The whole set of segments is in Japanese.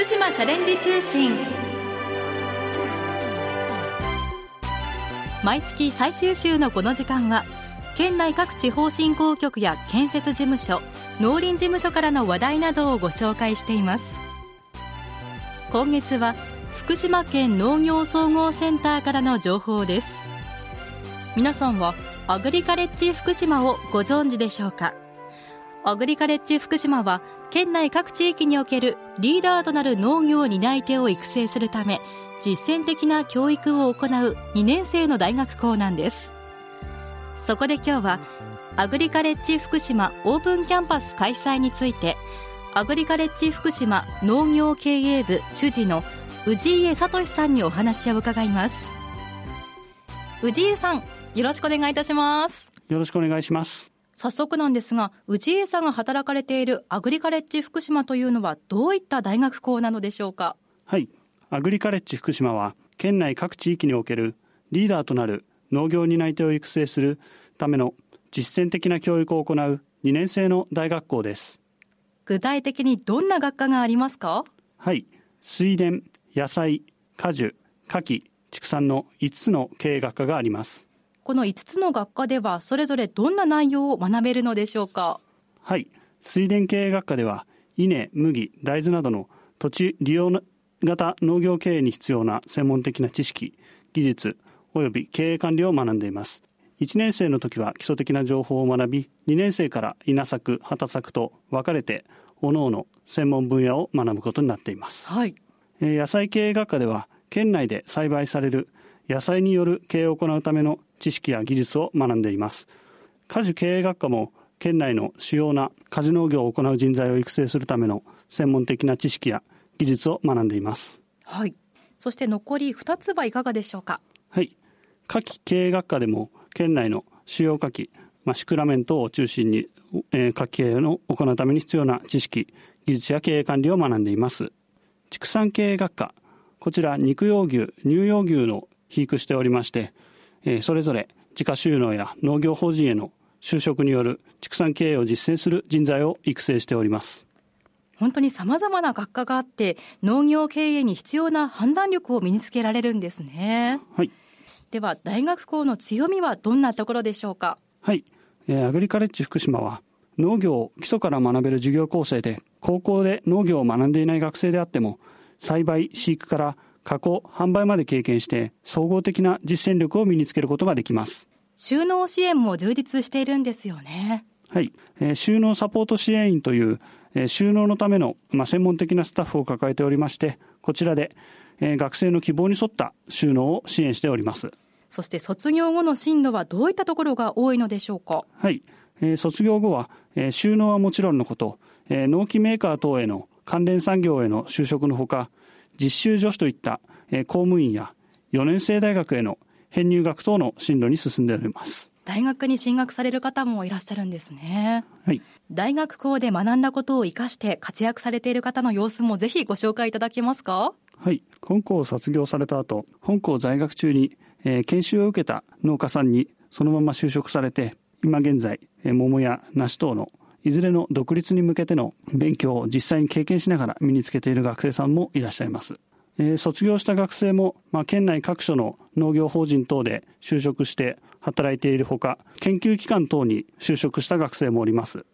福島チャレンジ通信。毎月最終週のこの時間は県内各地方振興局や建設事務所農林事務所からの話題などをご紹介しています。今月は福島県農業総合センターからの情報です。皆さんはアグリカレッジ福島をご存知でしょうか？アグリカレッジ福島は県内各地域におけるリーダーとなる農業担い手を育成するため実践的な教育を行う2年生の大学校なんです。そこで今日はアグリカレッジ福島オープンキャンパス開催についてアグリカレッジ福島農業経営部主事の氏家聡さんにお話を伺います。氏家さんよろしくお願いいたします。よろしくお願いします。早速なんですが氏家さんが働かれているアグリカレッジ福島というのはどういった大学校なのでしょうか？はい。アグリカレッジ福島は県内各地域におけるリーダーとなる農業担い手を育成するための実践的な教育を行う2年生の大学校です。具体的にどんな学科がありますか？はい。水田野菜果樹牡蠣畜産の5つの経営学科がありますこの5つの学科ではそれぞれどんな内容を学べるのでしょうか？はい。水田経営学科では稲麦大豆などの土地利用型農業経営に必要な専門的な知識技術及び経営管理を学んでいます。1年生の時は基礎的な情報を学び2年生から稲作畑作と分かれて各々専門分野を学ぶことになっています、はい、野菜経営学科では県内で栽培される野菜による経営を行うための知識や技術を学んでいます。果樹経営学科も県内の主要な果樹農業を行う人材を育成するための専門的な知識や技術を学んでいます。はい。そして残り2つはいかがでしょうか？はい。牡蠣経営学科でも県内の主要牡蠣、まあ、シクラメントを中心に、えー、牡蠣経営を行うために必要な知識技術や経営管理を学んでいます。畜産経営学科。こちら肉用牛乳用牛の肥育しておりまして、えー、それぞれ自家収納や農業法人への就職による畜産経営を実践する人材を育成しております。本当にさまざまな学科があって農業経営に必要な判断力を身につけられるんですね。はい。では大学校の強みはどんなところでしょうか？はい、えー、アグリカレッジ福島は農業を基礎から学べる授業構成で高校で農業を学んでいない学生であっても栽培飼育から加工販売まで経験して総合的な実践力を身につけることができます。収納支援も充実しているんですよね。はい、えー、収納サポート支援員という、えー、収納のための、まあ、専門的なスタッフを抱えておりましてこちらで、えー、学生の希望に沿った収納を支援しております。そして卒業後の進路はどういったところが多いのでしょうか？はい、えー、卒業後は、えー、収納はもちろんのこと、えー、納期メーカー等への関連産業への就職のほか実習助手といった、えー、公務員や4年生大学への編入学等の進路に進んでおります大学に進学される方もいらっしゃるんですね。はい。大学校で学んだことを生かして活躍されている方の様子もぜひご紹介いただけますか？はい。本校を卒業された後、本校在学中にえー、研修を受けた農家さんにそのまま就職されて、今現在、えー、桃や梨等のいずれの独立に向けての勉強を実際に経験しながら身につけている学生さんもいらっしゃいます。えー、卒業した学生も、まあ、県内各所の農業法人等で就職して働いているほか、研究機関等に就職した学生もおります。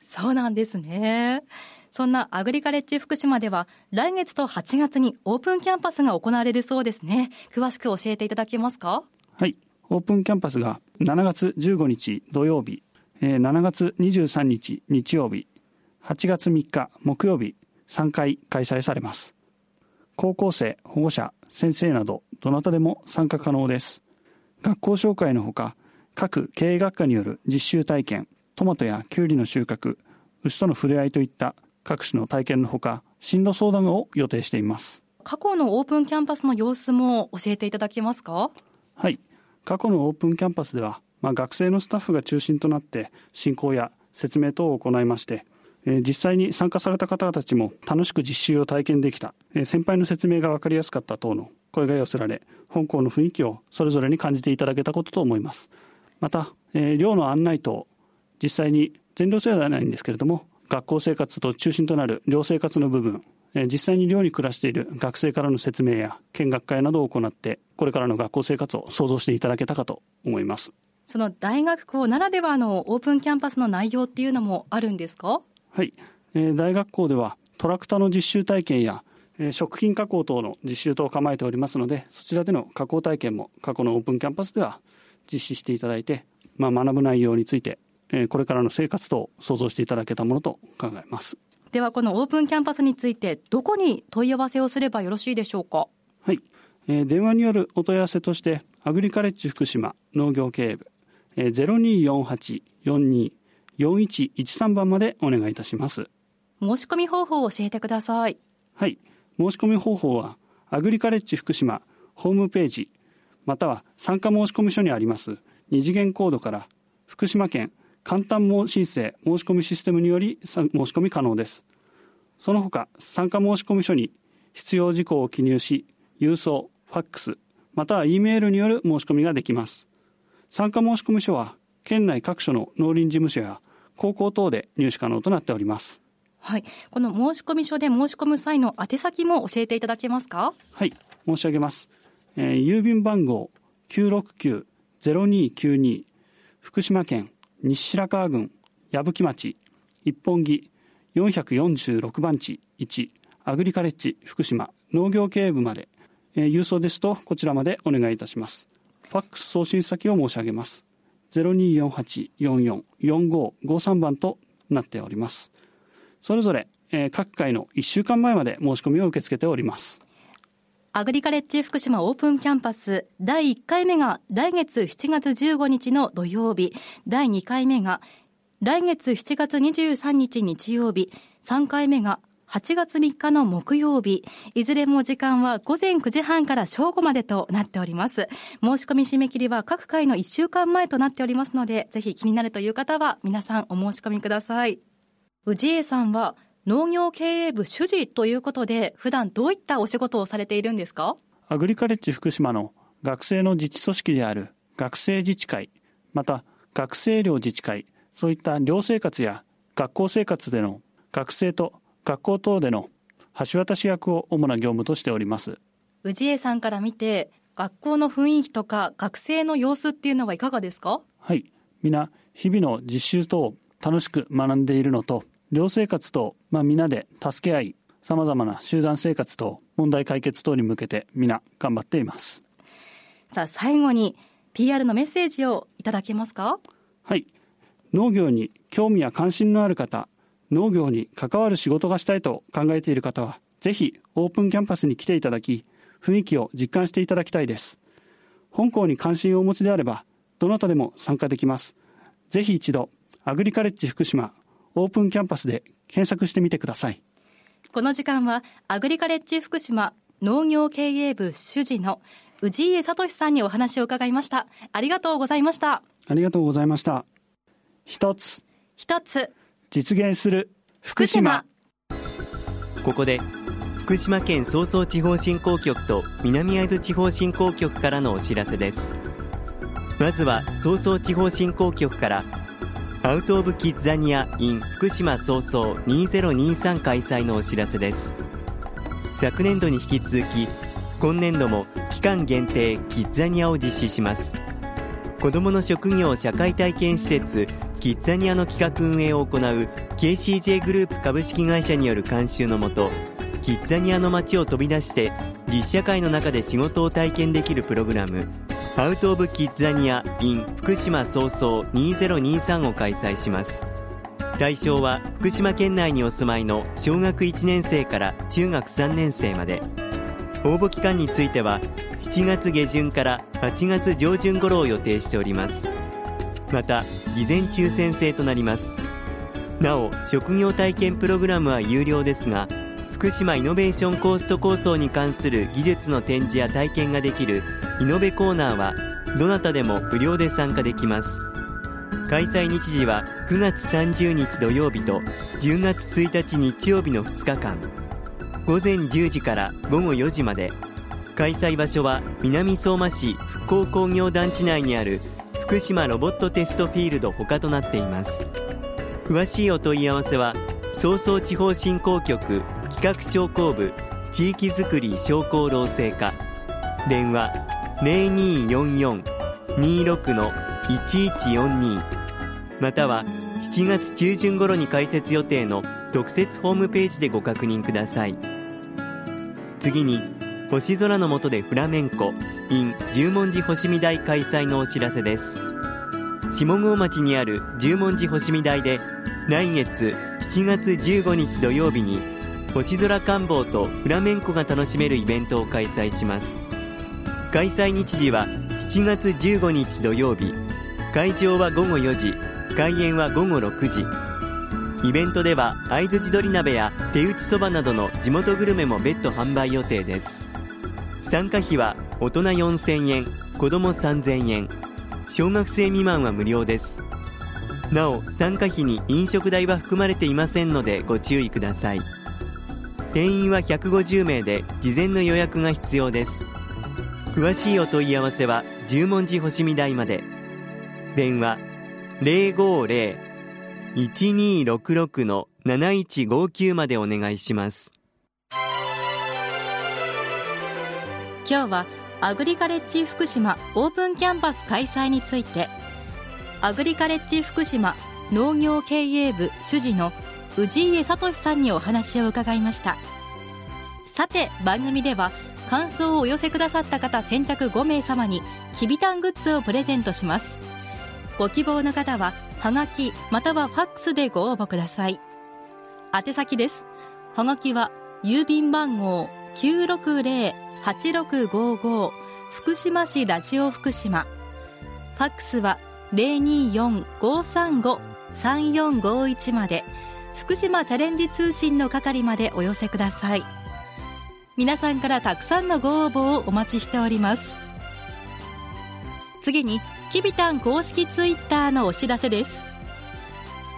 そうなんですね。そんなアグリカレッジ福島では、来月と8月にオープンキャンパスが行われるそうですね。詳しく教えていただけますか？はい。オープンキャンパスが7月15日土曜日、7月23日日曜日、8月3日木曜日、3回開催されます。高校生、保護者、先生など、どなたでも参加可能です。学校紹介のほか、各経営学科による実習体験、トマトやキュウリの収穫、牛との触れ合いといった各種の体験のほか、進路相談を予定しています。過去のオープンキャンパスの様子も教えていただけますか？はい。過去のオープンキャンパスでは、まあ、学生のスタッフが中心となって進行や説明等を行いまして、えー、実際に参加された方たちも楽しく実習を体験できた、えー、先輩の説明が分かりやすかった等の声が寄せられ、本校の雰囲気をそれぞれに感じていただけたことと思います。また、えー、寮の案内等、実際に全寮制ではないんですけれども、学校生活と中心となる寮生活の部分、実際に寮に暮らしている学生からの説明や見学会などを行ってこれからの学校生活を想像していただけたかと思いますその大学校ならではのオープンキャンパスの内容っていうのもあるんですか？はい、えー、大学校ではトラクターの実習体験や、えー、食品加工等の実習等を構えておりますのでそちらでの加工体験も過去のオープンキャンパスでは実施していただいて、まあ、学ぶ内容について、えー、これからの生活と想像していただけたものと考えます。ではこのオープンキャンパスについてどこに問い合わせをすればよろしいでしょうか？はい、えー、電話によるお問い合わせとしてアグリカレッジ福島農業経営部、えー、0248-42-4113番までお願いいたします申し込み方法を教えてくださいはい申し込み方法はアグリカレッジ福島ホームページまたは参加申込書にあります二次元コードから福島県簡単申申請申し込みシステムにより申し込み可能です。その他、参加申込書に必要事項を記入し、郵送、ファックス、または E メールによる申し込みができます。参加申込書は、県内各所の農林事務所や高校等で入手可能となっております。はい。この申込書で申し込む際の宛先も教えていただけますか？はい。申し上げます。えー、郵便番号969-0292福島県西白川郡矢吹町一本木446番地1アグリカレッジ福島農業経営部まで、えー、郵送ですとこちらまでお願いいたしますファックス送信先を申し上げます。0248444553番となっております。それぞれ、えー、各回の1週間前まで申し込みを受け付けております。アグリカレッジ福島オープンキャンパス第1回目が来月7月15日の土曜日、第2回目が来月7月23日日曜日、3回目が8月3日の木曜日、いずれも時間は午前9時半から正午までとなっております。申し込み締め切りは各回の1週間前となっておりますので、ぜひ気になるという方は皆さんお申し込みください。氏家さんは農業経営部主事ということで、普段どういったお仕事をされているんですか？アグリカレッジ福島の学生の自治組織である学生自治会、また学生寮自治会、そういった寮生活や学校生活での学生と学校等での橋渡し役を主な業務としております。氏家さんから見て、学校の雰囲気とか学生の様子っていうのはいかがですか？はい。皆、日々の実習等楽しく学んでいるのと、寮生活と、まあ、皆で助け合い、さまざまな集団生活と問題解決等に向けて皆頑張っています。さあ、最後に PR のメッセージをいただけますか？はい。農業に興味や関心のある方、農業に関わる仕事がしたいと考えている方は、ぜひオープンキャンパスに来ていただき、雰囲気を実感していただきたいです。本校に関心をお持ちであれば、どなたでも参加できます。ぜひ一度、アグリカレッジ福島オープンキャンパスで検索してみてください。この時間は、アグリカレッジ福島農業経営部主事の氏家聡さんにお話を伺いました。ありがとうございました。ありがとうございました。一つ。一つ。実現する福島。ここで、福島県総総地方振興局と南会津地方振興局からのお知らせです。まずは、総総地方振興局からアウト・オブ・キッザニア in 福島早々2023開催のお知らせです昨年度に引き続き今年度も期間限定キッザニアを実施します子どもの職業社会体験施設キッザニアの企画運営を行う KCJ グループ株式会社による監修のもとキッザニアの街を飛び出して実社会の中で仕事を体験できるプログラムアウト・オブ・キッザニア in 福島早々2023を開催します。対象は福島県内にお住まいの小学1年生から中学3年生まで。応募期間については7月下旬から8月上旬頃を予定しております。また事前抽選制となります。なお職業体験プログラムは有料ですが福島イノベーションコースト構想に関する技術の展示や体験ができるイノベコーナーはどなたでも無料で参加できます。開催日時は9月30日土曜日と10月1日日曜日の2日間。午前10時から午後4時まで。開催場所は南相馬市復興工業団地内にある福島ロボットテストフィールド他となっています。詳しいお問い合わせは総総地方振興局企画商工部地域づくり商工労政課。電話0244-26-1142または7月中旬頃に開設予定の特設ホームページでご確認ください。次に星空の下でフラメンコ in 十文字星見台開催のお知らせです。下郷町にある十文字星見台で来月7月15日土曜日に星空観望とフラメンコが楽しめるイベントを開催します。開催日時は7月15日土曜日。会場は午後4時。開演は午後6時。イベントでは会津地鶏鍋や手打ちそばなどの地元グルメも別途販売予定です。参加費は大人4000円子供3000円。小学生未満は無料です。なお参加費に飲食代は含まれていませんのでご注意ください。定員は150名で事前の予約が必要です。詳しいお問い合わせは十文字星見台まで。電話050-1266-7159までお願いします。今日はアグリカレッジ福島オープンキャンパス開催についてアグリカレッジ福島農業経営部主事の氏家聡さんにお話を伺いました。さて番組では感想をお寄せくださった方先着5名様にきびたんグッズをプレゼントします。ご希望の方ははがきまたはファックスでご応募ください。宛先です。はがきは郵便番号960 960-8655福島市ラジオ福島。ファックスは024-535-3451まで。福島チャレンジ通信の係までお寄せください。皆さんからたくさんのご応募をお待ちしております。次にきびたん公式ツイッターのお知らせです。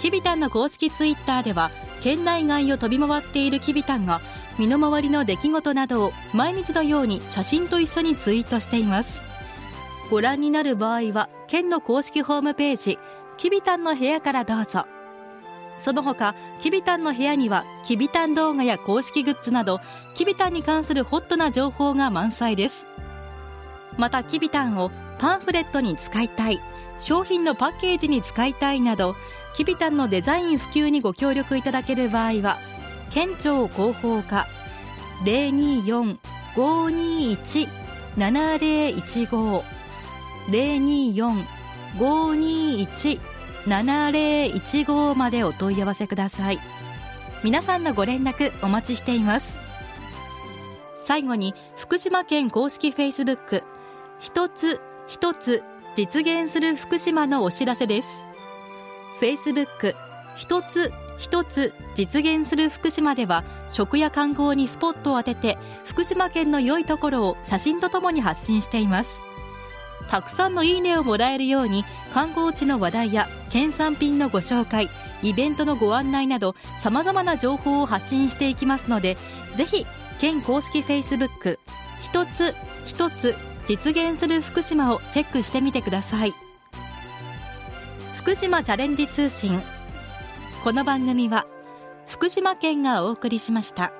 きびたんの公式ツイッターでは県内外を飛び回っているきびたんが身の回りの出来事などを毎日のように写真と一緒にツイートしています。ご覧になる場合は県の公式ホームページきびたんの部屋からどうぞ。その他きびたんの部屋にはきびたん動画や公式グッズなどきびたんに関するホットな情報が満載です。またきびたんをパンフレットに使いたい商品のパッケージに使いたいなどきびたんのデザイン普及にご協力いただける場合は県庁広報課024-521-7015 024-521-7015までお問い合わせください。皆さんのご連絡お待ちしています。最後に福島県公式フェイスブック一つ一つ実現する福島のお知らせです。フェイスブック一つ一つ実現する福島では食や観光にスポットを当てて福島県の良いところを写真とともに発信しています。たくさんのいいねをもらえるように観光地の話題や県産品のご紹介イベントのご案内などさまざまな情報を発信していきますのでぜひ県公式フェイスブック一つ一つ実現する福島をチェックしてみてください。福島チャレンジ通信この番組は福島県がお送りしました。